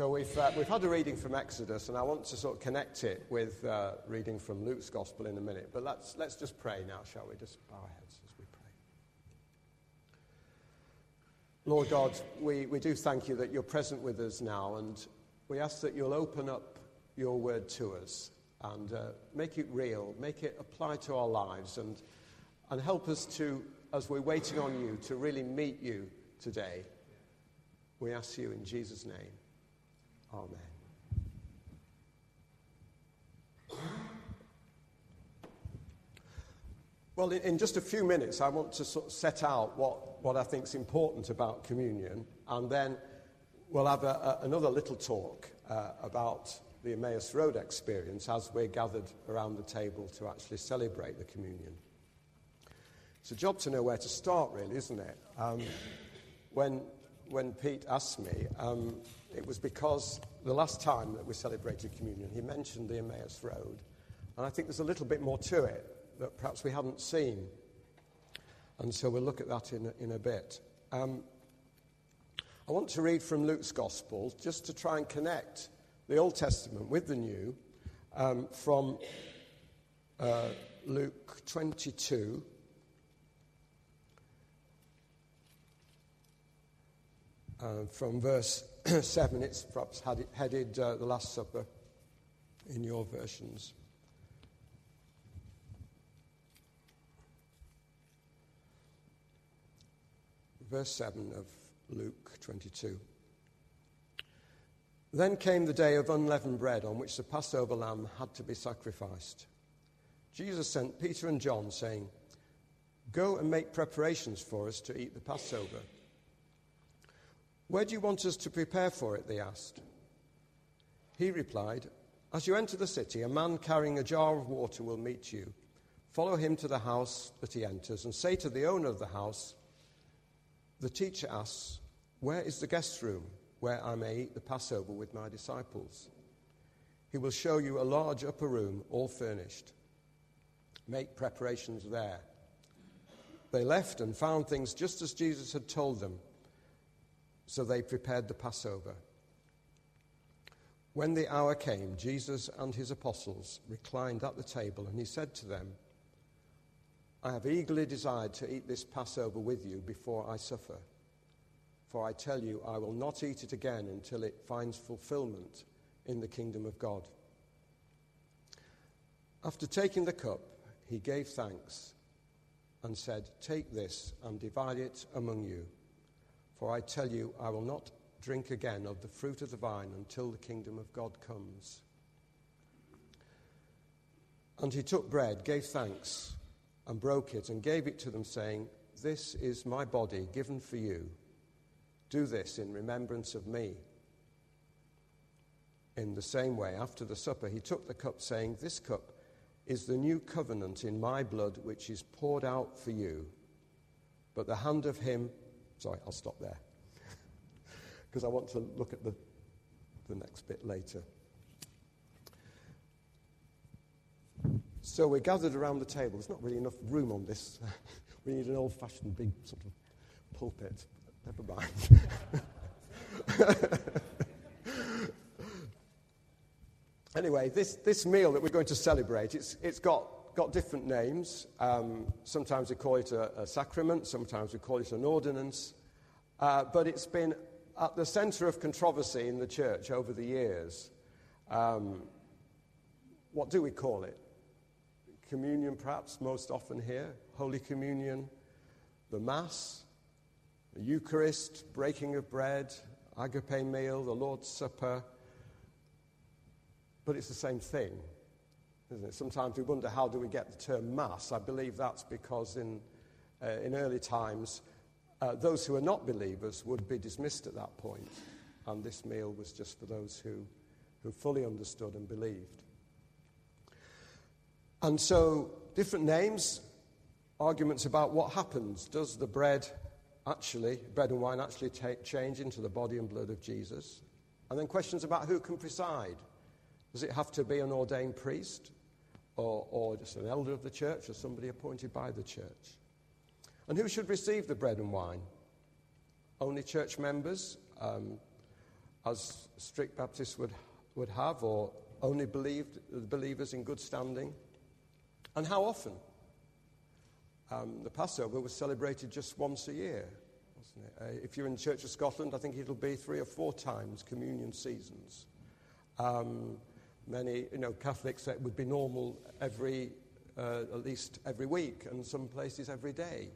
So we've, uh, we've had a reading from Exodus, and I want to sort of connect it with uh, reading from Luke's Gospel in a minute. But let's, let's just pray now, shall we? Just bow our heads as we pray. Lord God, we, we do thank you that you're present with us now, and we ask that you'll open up your word to us and uh, make it real, make it apply to our lives, and, and help us to, as we're waiting on you, to really meet you today. We ask you in Jesus' name. Amen. Well, in, just a few minutes, I want to sort of set out what, what I think is important about communion, and then we'll have a, a, another little talk uh, about the Emmaus Road experience as we're gathered around the table to actually celebrate the communion. It's a job to know where to start, really, isn't it? Um, when, when Pete asked me, um, it was because the last time that we celebrated communion, he mentioned the Emmaus Road. And I think there's a little bit more to it that perhaps we haven't seen. And so we'll look at that in a, in a bit. Um, I want to read from Luke's Gospel just to try and connect the Old Testament with the New um, from uh, Luke 22. Uh, from verse 7, it's perhaps headed uh, The Last Supper in your versions. Verse 7 of Luke 22. Then came the day of unleavened bread on which the Passover lamb had to be sacrificed. Jesus sent Peter and John, saying, Go and make preparations for us to eat the Passover. Where do you want us to prepare for it? They asked. He replied, As you enter the city, a man carrying a jar of water will meet you. Follow him to the house that he enters and say to the owner of the house, The teacher asks, Where is the guest room where I may eat the Passover with my disciples? He will show you a large upper room, all furnished. Make preparations there. They left and found things just as Jesus had told them so they prepared the Passover. When the hour came, Jesus and his apostles reclined at the table, and he said to them, I have eagerly desired to eat this Passover with you before I suffer. For I tell you, I will not eat it again until it finds fulfillment in the kingdom of God. After taking the cup, he gave thanks and said, Take this and divide it among you. For I tell you, I will not drink again of the fruit of the vine until the kingdom of God comes. And he took bread, gave thanks, and broke it, and gave it to them, saying, This is my body given for you. Do this in remembrance of me. In the same way, after the supper, he took the cup, saying, This cup is the new covenant in my blood, which is poured out for you. But the hand of him Sorry, I'll stop there. Because I want to look at the, the next bit later. So we're gathered around the table. There's not really enough room on this. we need an old fashioned big sort of pulpit. Never mind. anyway, this, this meal that we're going to celebrate, it's, it's got, got different names. Um, sometimes we call it a, a, sacrament, sometimes we call it an ordinance. Uh, but it's been at the center of controversy in the church over the years. Um, what do we call it? Communion, perhaps, most often here. Holy Communion, the Mass, the Eucharist, breaking of bread, agape meal, the Lord's Supper. But it's the same thing? Sometimes we wonder how do we get the term Mass. I believe that's because in, uh, in early times, uh, those who are not believers would be dismissed at that point, and this meal was just for those who, who fully understood and believed. And so, different names, arguments about what happens. Does the bread actually, bread and wine actually take, change into the body and blood of Jesus? And then questions about who can preside. Does it have to be an ordained priest or, or just an elder of the church or somebody appointed by the church? And who should receive the bread and wine? Only church members? Um, as strict Baptists would, would have, or only believed believers in good standing? And how often? Um, the Passover was celebrated just once a year, wasn't it? Uh, if you're in the Church of Scotland, I think it'll be three or four times communion seasons. Um, many, you know, Catholics, it would be normal every, uh, at least every week, and some places every day.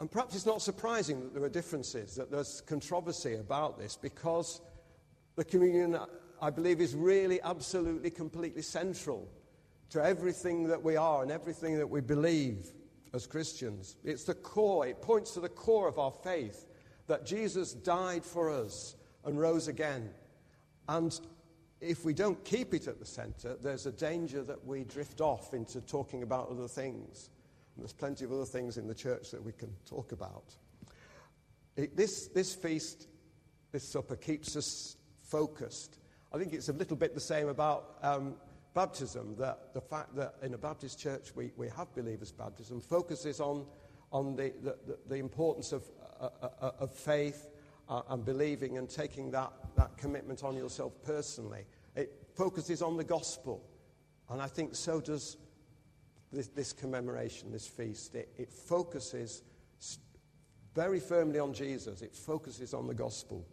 And perhaps it's not surprising that there are differences, that there's controversy about this, because the communion, I believe, is really absolutely, completely central to everything that we are and everything that we believe as Christians. It's the core, it points to the core of our faith that Jesus died for us and rose again. And if we don't keep it at the center, there's a danger that we drift off into talking about other things. And there's plenty of other things in the church that we can talk about. It, this, this feast, this supper, keeps us focused. I think it's a little bit the same about um, baptism, that the fact that in a Baptist church we, we have believers' baptism focuses on, on the, the, the importance of, uh, uh, uh, of faith uh, and believing and taking that, that commitment on yourself personally. It focuses on the gospel. And I think so does this, this commemoration, this feast. It, it focuses very firmly on Jesus, it focuses on the gospel.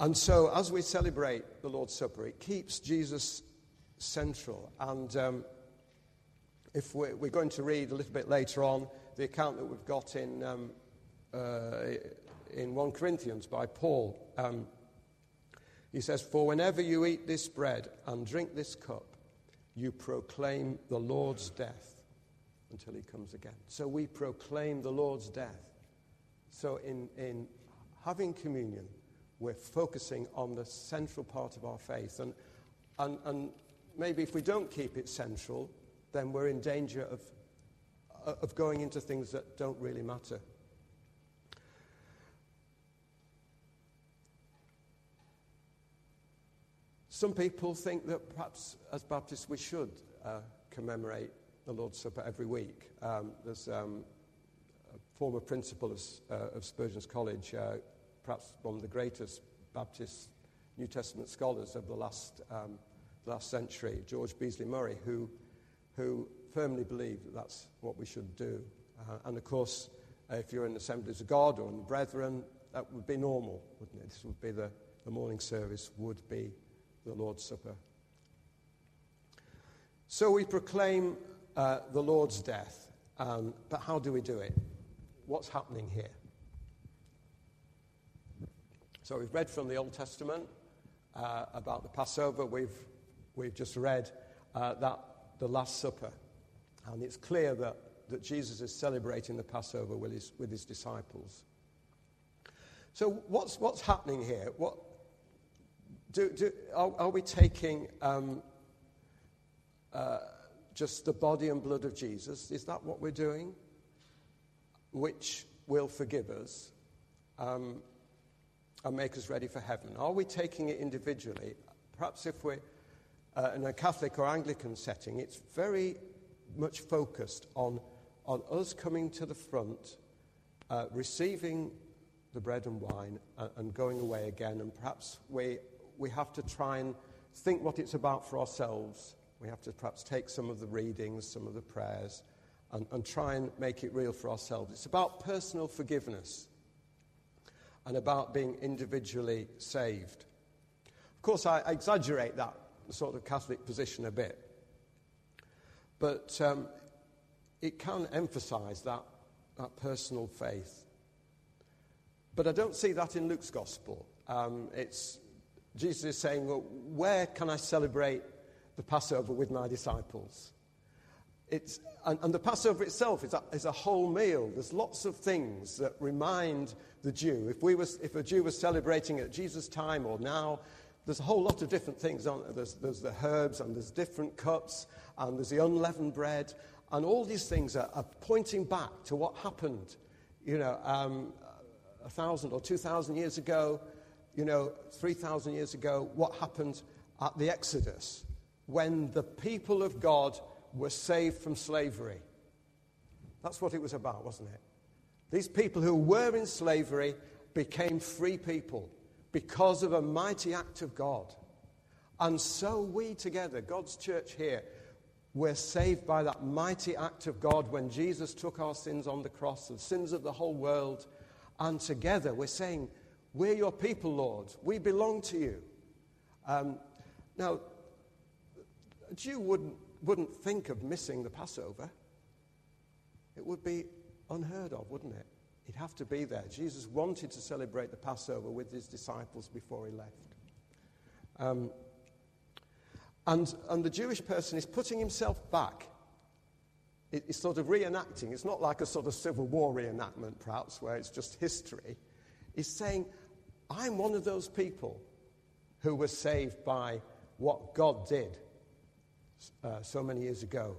And so, as we celebrate the Lord's Supper, it keeps Jesus central. And um, if we're, we're, going to read a little bit later on the account that we've got in, um, uh, in 1 Corinthians by Paul, um, he says, For whenever you eat this bread and drink this cup, you proclaim the Lord's death until he comes again. So we proclaim the Lord's death. So, in, in having communion, we're focusing on the central part of our faith. And, and, and maybe if we don't keep it central, then we're in danger of, of going into things that don't really matter. Some people think that perhaps as Baptists we should uh, commemorate the Lord's Supper every week. Um, there's um, a former principal of, uh, of Spurgeon's College, uh, perhaps one of the greatest Baptist New Testament scholars of the last, um, last century, George Beasley Murray, who, who firmly believed that that's what we should do. Uh, and of course, uh, if you're in the Assemblies of God or in the Brethren, that would be normal, wouldn't it? This would be the, the morning service, would be the Lord's Supper. So we proclaim uh, the Lord's death, um, but how do we do it? What's happening here? So we've read from the Old Testament uh, about the Passover. We've, we've just read uh, that the Last Supper. And it's clear that, that Jesus is celebrating the Passover with his, with his disciples. So what's, what's happening here? What, do, do, are, are we taking um, uh, just the body and blood of Jesus? Is that what we're doing? Which will forgive us. Um, and make us ready for heaven? Are we taking it individually? Perhaps if we're uh, in a Catholic or Anglican setting, it's very much focused on, on us coming to the front, uh, receiving the bread and wine, and, and going away again. And perhaps we, we have to try and think what it's about for ourselves. We have to perhaps take some of the readings, some of the prayers, and, and try and make it real for ourselves. It's about personal forgiveness and about being individually saved. Of course, I exaggerate that sort of Catholic position a bit, but um, it can emphasize that, that personal faith. But I don't see that in Luke's gospel. Um, it's, Jesus is saying, well, where can I celebrate the Passover with my disciples? It's, and, and, the Passover itself is a, is a, whole meal. There's lots of things that remind the Jew. If, we was, if a Jew was celebrating at Jesus' time or now, there's a whole lot of different things, there? There's, there's the herbs and there's different cups and there's the unleavened bread. And all these things are, are pointing back to what happened, you know, um, a thousand or two thousand years ago, you know, three thousand years ago, what happened at the Exodus when the people of God were saved from slavery. That's what it was about, wasn't it? These people who were in slavery became free people because of a mighty act of God. And so we together, God's church here, we're saved by that mighty act of God when Jesus took our sins on the cross, the sins of the whole world. And together we're saying, We're your people, Lord. We belong to you. Um, now, a Jew wouldn't, wouldn't think of missing the Passover. It would be unheard of, wouldn't it? He'd have to be there. Jesus wanted to celebrate the Passover with his disciples before he left. Um, and, and the Jewish person is putting himself back. It, it's sort of reenacting. It's not like a sort of Civil War reenactment, perhaps, where it's just history. He's saying, I'm one of those people who was saved by what God did uh, so many years ago.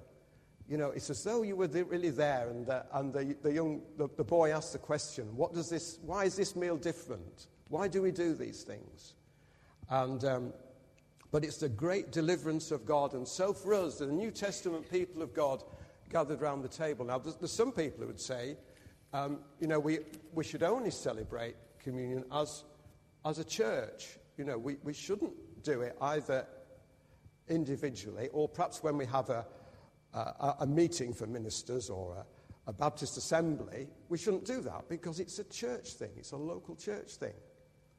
You know, it's as though you were really there, and, uh, and the, the, young, the, the boy asked the question, what does this, why is this meal different? Why do we do these things? And, um, but it's the great deliverance of God. And so for us, the New Testament people of God gathered around the table. Now, there's, there's some people who would say, um, you know, we, we should only celebrate communion as, as a church. You know, we, we shouldn't do it either individually or perhaps when we have a, a, a meeting for ministers or a, a Baptist assembly, we shouldn't do that because it's a church thing, it's a local church thing.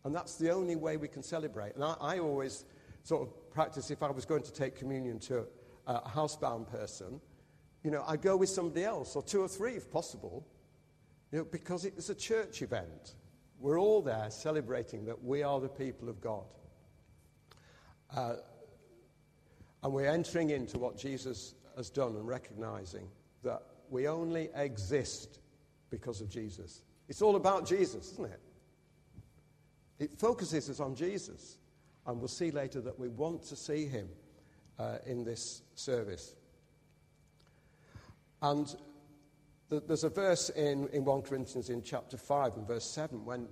And that's the only way we can celebrate. And I, I always sort of practice if I was going to take communion to a, a housebound person, you know, I go with somebody else, or two or three if possible, you know, because it's a church event. We're all there celebrating that we are the people of God. Uh, and we're entering into what Jesus has done and recognizing that we only exist because of Jesus. It's all about Jesus, isn't it? It focuses us on Jesus. And we'll see later that we want to see him uh, in this service. And there's a verse in, in 1 Corinthians in chapter 5 and verse 7 when,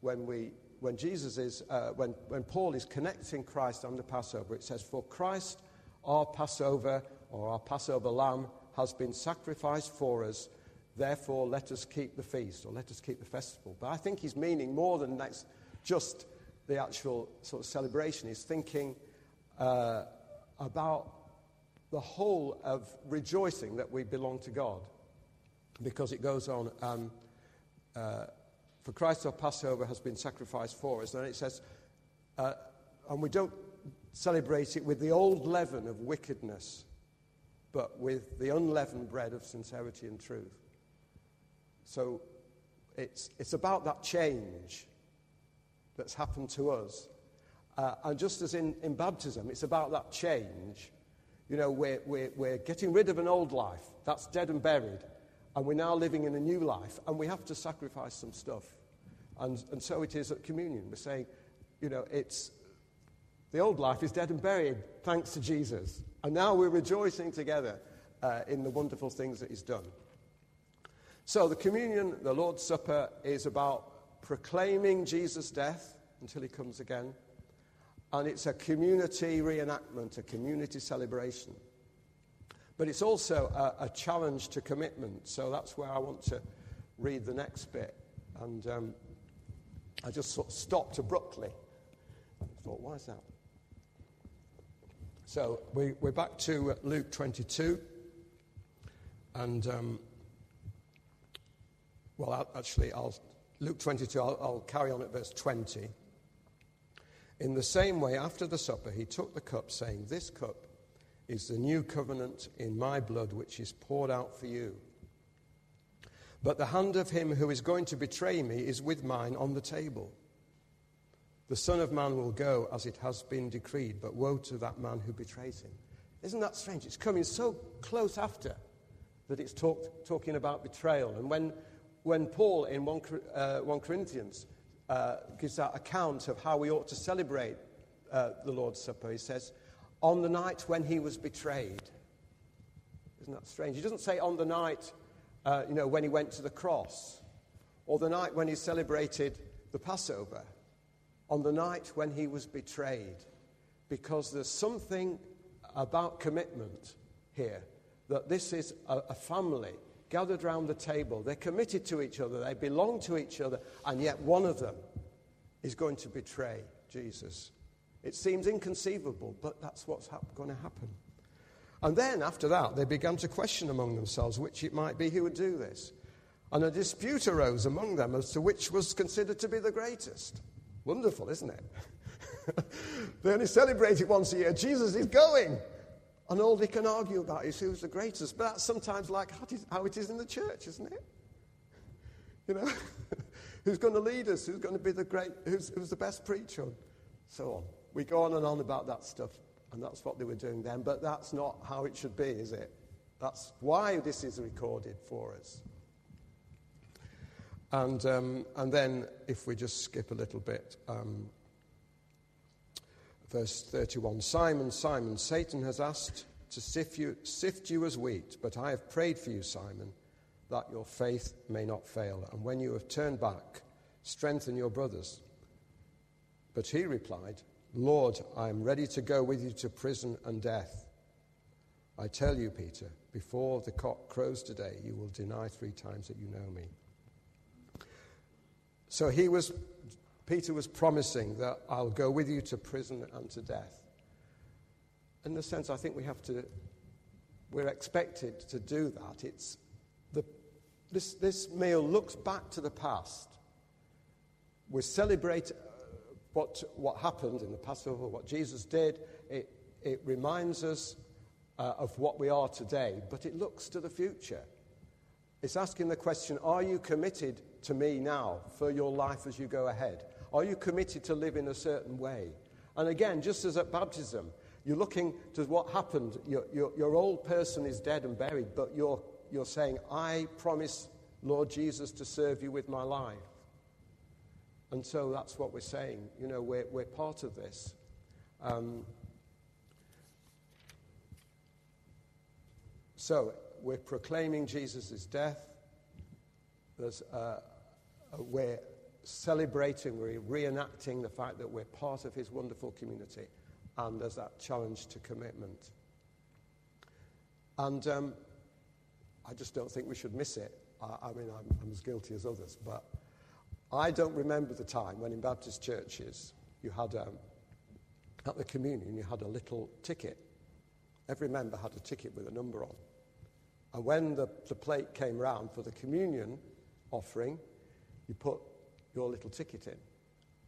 when, we, when Jesus is, uh, when, when Paul is connecting Christ on the Passover, it says, For Christ, our Passover, or our Passover lamb, has been sacrificed for us. Therefore, let us keep the feast, or let us keep the festival. But I think he's meaning more than that's just the actual sort of celebration. He's thinking uh, about the whole of rejoicing that we belong to God. Because it goes on, um, uh, for Christ our Passover has been sacrificed for us. And it says, uh, and we don't celebrate it with the old leaven of wickedness, but with the unleavened bread of sincerity and truth. So it's, it's about that change that's happened to us. Uh, and just as in, in baptism, it's about that change. You know, we're, we're, we're getting rid of an old life that's dead and buried, and we're now living in a new life, and we have to sacrifice some stuff. And, and so it is at communion. We're saying, you know, it's the old life is dead and buried, thanks to Jesus. And now we're rejoicing together uh, in the wonderful things that He's done. So the communion, the Lord's Supper, is about proclaiming Jesus' death until He comes again. And it's a community reenactment, a community celebration. But it's also a, a challenge to commitment. So that's where I want to read the next bit. And um, I just sort of stopped abruptly. I thought, why is that? So we, we're back to Luke 22. And, um, well, actually, I'll, Luke 22, I'll, I'll carry on at verse 20. In the same way, after the supper, he took the cup, saying, This cup is the new covenant in my blood, which is poured out for you. But the hand of him who is going to betray me is with mine on the table. The Son of Man will go as it has been decreed, but woe to that man who betrays him. Isn't that strange? It's coming so close after that it's talk, talking about betrayal. And when, when Paul in 1, uh, 1 Corinthians uh, gives that account of how we ought to celebrate uh, the Lord's Supper, he says, on the night when he was betrayed. Isn't that strange? He doesn't say on the night, uh, you know, when he went to the cross, or the night when he celebrated the Passover on the night when he was betrayed because there's something about commitment here that this is a, a family gathered round the table. They're committed to each other, they belong to each other, and yet one of them is going to betray Jesus. It seems inconceivable, but that's what's hap- going to happen. And then, after that, they began to question among themselves which it might be who would do this. And a dispute arose among them as to which was considered to be the greatest. Wonderful, isn't it? they only celebrate it once a year. Jesus is going. And all they can argue about is who's the greatest. But that's sometimes like how it is in the church, isn't it? You know? who's going to lead us? Who's going to be the great, who's, who's the best preacher? So on. We go on and on about that stuff. And that's what they were doing then. But that's not how it should be, is it? That's why this is recorded for us. And, um, and then, if we just skip a little bit, um, verse 31 Simon, Simon, Satan has asked to sift you, sift you as wheat, but I have prayed for you, Simon, that your faith may not fail. And when you have turned back, strengthen your brothers. But he replied, Lord, I am ready to go with you to prison and death. I tell you, Peter, before the cock crows today, you will deny three times that you know me. So he was, Peter was promising that I'll go with you to prison and to death. In the sense, I think we have to, we're expected to do that. It's the, this, this meal looks back to the past. We celebrate what, what happened in the Passover, what Jesus did. It, it reminds us uh, of what we are today, but it looks to the future. It's asking the question Are you committed to me now for your life as you go ahead? Are you committed to live in a certain way? And again, just as at baptism, you're looking to what happened. Your, your, your old person is dead and buried, but you're, you're saying, I promise, Lord Jesus, to serve you with my life. And so that's what we're saying. You know, we're, we're part of this. Um, so we're proclaiming Jesus' death. There's, uh, we're celebrating, we're reenacting the fact that we're part of his wonderful community. And there's that challenge to commitment. And um, I just don't think we should miss it. I, I mean, I'm, I'm as guilty as others, but I don't remember the time when in Baptist churches you had, um, at the communion, you had a little ticket. Every member had a ticket with a number on. And when the, the plate came round for the communion offering, you put your little ticket in.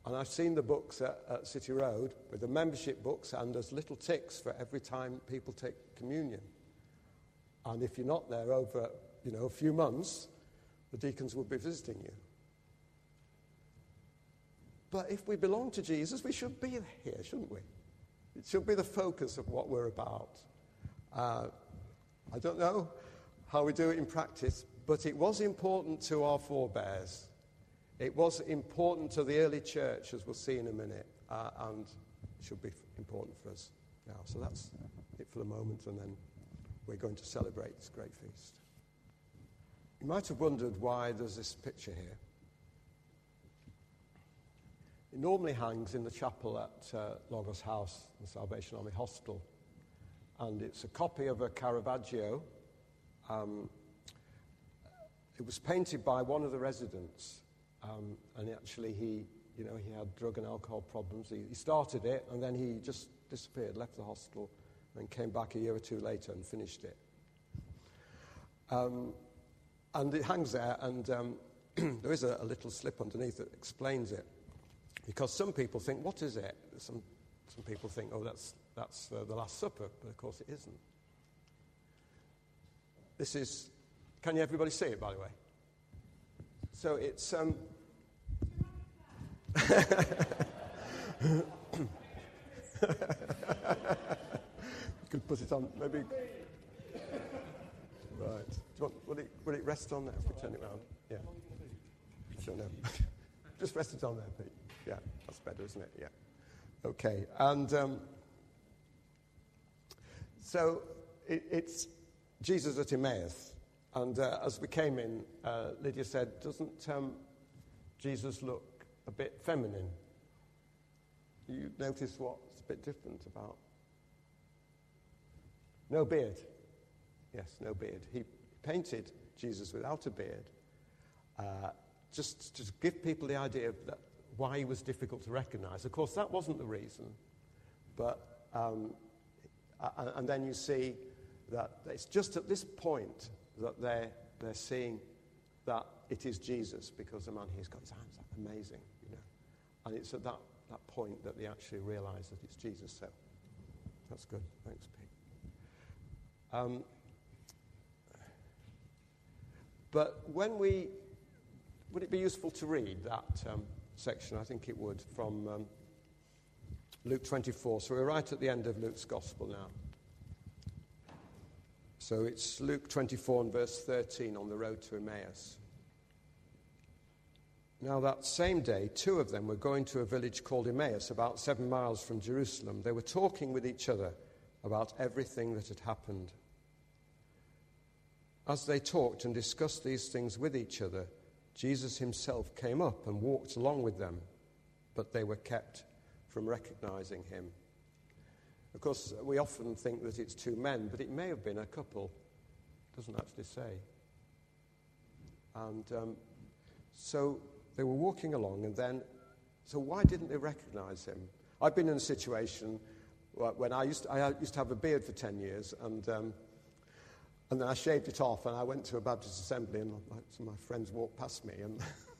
And I've seen the books at, at, City Road with the membership books, and there's little ticks for every time people take communion. And if you're not there over, you know, a few months, the deacons will be visiting you. But if we belong to Jesus, we should be here, shouldn't we? It should be the focus of what we're about. Uh, I don't know how we do it in practice, but it was important to our forebears. It was important to the early church, as we'll see in a minute, uh, and should be important for us now. So that's it for the moment, and then we're going to celebrate this great feast. You might have wondered why there's this picture here. It normally hangs in the chapel at uh, Logos House, the Salvation Army Hospital. And it's a copy of a Caravaggio um, it was painted by one of the residents, um, and actually he, you know, he had drug and alcohol problems. He, he, started it, and then he just disappeared, left the hospital, and came back a year or two later and finished it. Um, and it hangs there, and um, there is a, a, little slip underneath that explains it. Because some people think, what is it? Some, some people think, oh, that's, that's uh, the Last Supper, but of course it isn't. This is, can you everybody see it, by the way? So it's. Um, you could put it on, maybe. Right. Do you want, will, it, will it rest on there if we turn it around? Yeah. Sure, no. Just rest it on there, Pete. Yeah, that's better, isn't it? Yeah. Okay. And um, so it, it's Jesus at Emmaus. And uh, as we came in, uh, Lydia said, Doesn't um, Jesus look a bit feminine? You notice what's a bit different about? No beard. Yes, no beard. He painted Jesus without a beard, uh, just to give people the idea of that, why he was difficult to recognize. Of course, that wasn't the reason, but um, and then you see that it's just at this point that they're, they're seeing that it is Jesus because the man he's got his hands up, amazing, you know. And it's at that, that point that they actually realize that it's Jesus. So that's good. Thanks, Pete. Um, but when we, would it be useful to read that um, section? I think it would, from um, Luke 24. So we're right at the end of Luke's Gospel now. So it's Luke 24 and verse 13 on the road to Emmaus. Now, that same day, two of them were going to a village called Emmaus, about seven miles from Jerusalem. They were talking with each other about everything that had happened. As they talked and discussed these things with each other, Jesus himself came up and walked along with them, but they were kept from recognizing him. Of course, we often think that it's two men, but it may have been a couple. It doesn't actually say. And um, so they were walking along, and then, so why didn't they recognize him? I've been in a situation when I used to, I used to have a beard for 10 years, and, um, and then I shaved it off, and I went to a Baptist assembly, and some of my friends walked past me, and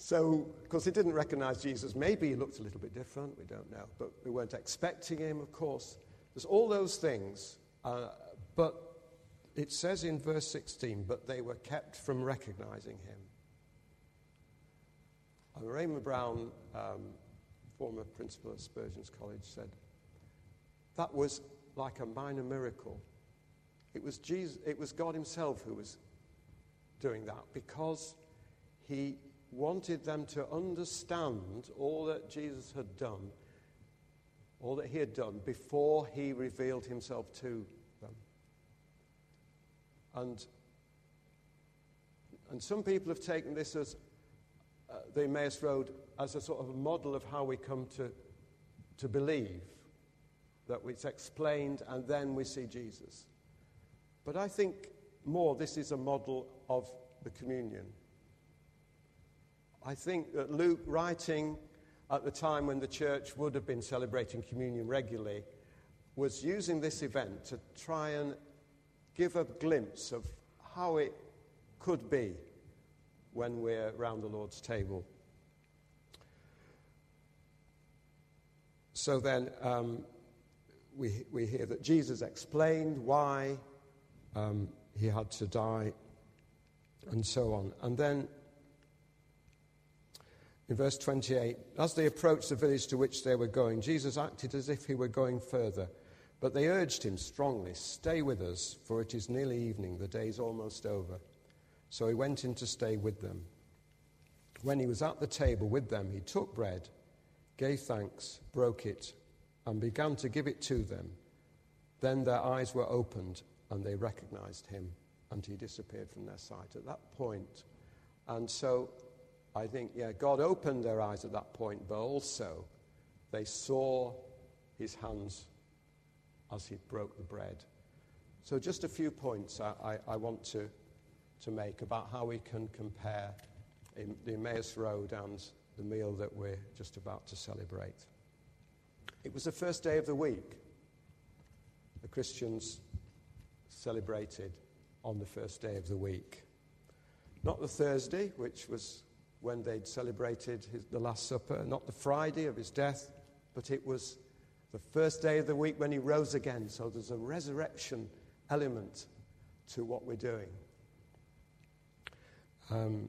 So, of course, they didn't recognize Jesus. Maybe he looked a little bit different, we don't know. But we weren't expecting him, of course. There's all those things. Uh, but it says in verse 16, but they were kept from recognizing him. And Raymond Brown, um, former principal at Spurgeon's College, said that was like a minor miracle. It was, Jesus, it was God Himself who was doing that because He wanted them to understand all that Jesus had done, all that he had done before he revealed himself to them. And, and some people have taken this as uh, the Emmaus Road as a sort of a model of how we come to, to believe that it's explained and then we see Jesus. But I think more this is a model of the communion. I think that Luke, writing at the time when the church would have been celebrating communion regularly, was using this event to try and give a glimpse of how it could be when we're around the Lord's table. So then um, we, we hear that Jesus explained why um, he had to die and so on. And then in verse 28, as they approached the village to which they were going, Jesus acted as if he were going further. But they urged him strongly, Stay with us, for it is nearly evening, the day is almost over. So he went in to stay with them. When he was at the table with them, he took bread, gave thanks, broke it, and began to give it to them. Then their eyes were opened, and they recognized him, and he disappeared from their sight at that point. And so I think, yeah, God opened their eyes at that point, but also they saw his hands as he broke the bread. So, just a few points I, I, I want to, to make about how we can compare the Emmaus Road and the meal that we're just about to celebrate. It was the first day of the week. The Christians celebrated on the first day of the week. Not the Thursday, which was when they'd celebrated his, the Last Supper, not the Friday of his death, but it was the first day of the week when he rose again. So there's a resurrection element to what we're doing. Um,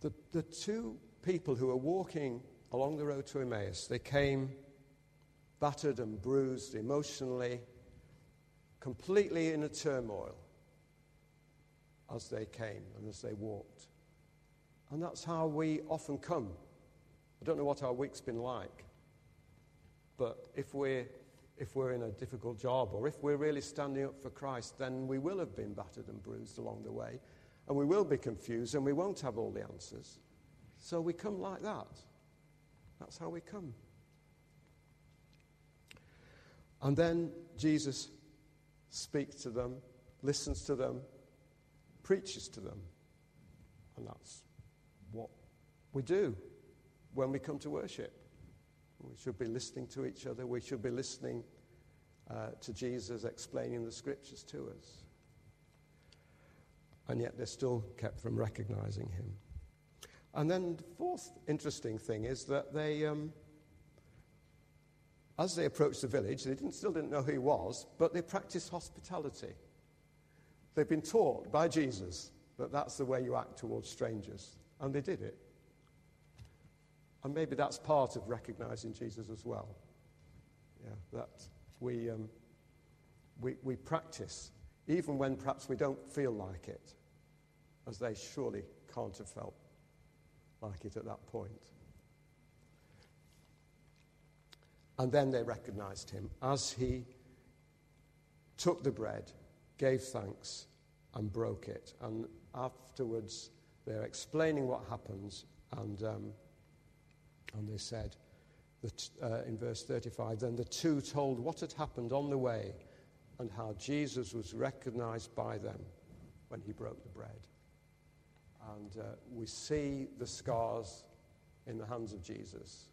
the, the two people who were walking along the road to Emmaus, they came battered and bruised emotionally, completely in a turmoil as they came and as they walked. And that's how we often come. I don't know what our week's been like, but if we're, if we're in a difficult job or if we're really standing up for Christ, then we will have been battered and bruised along the way, and we will be confused and we won't have all the answers. So we come like that. That's how we come. And then Jesus speaks to them listens to them, preaches to them. And that's what we do when we come to worship. We should be listening to each other. We should be listening uh, to Jesus explaining the scriptures to us. And yet they're still kept from recognizing him. And then the fourth interesting thing is that they, um, as they approached the village, they didn't, still didn't know who he was, but they practiced hospitality. They've been taught by Jesus that that's the way you act towards strangers, and they did it. And maybe that's part of recognizing Jesus as well. Yeah, that we, um, we, we practice, even when perhaps we don't feel like it, as they surely can't have felt like it at that point. And then they recognized him as he took the bread, gave thanks, and broke it. And afterwards, they're explaining what happens, and, um, and they said that, uh, in verse 35 then the two told what had happened on the way and how Jesus was recognized by them when he broke the bread. And uh, we see the scars in the hands of Jesus.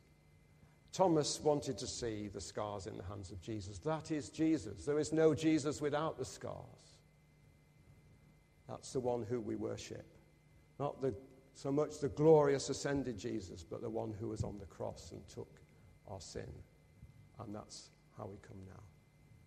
Thomas wanted to see the scars in the hands of Jesus. That is Jesus. There is no Jesus without the scars. That's the one who we worship. Not the, so much the glorious ascended Jesus, but the one who was on the cross and took our sin. And that's how we come now.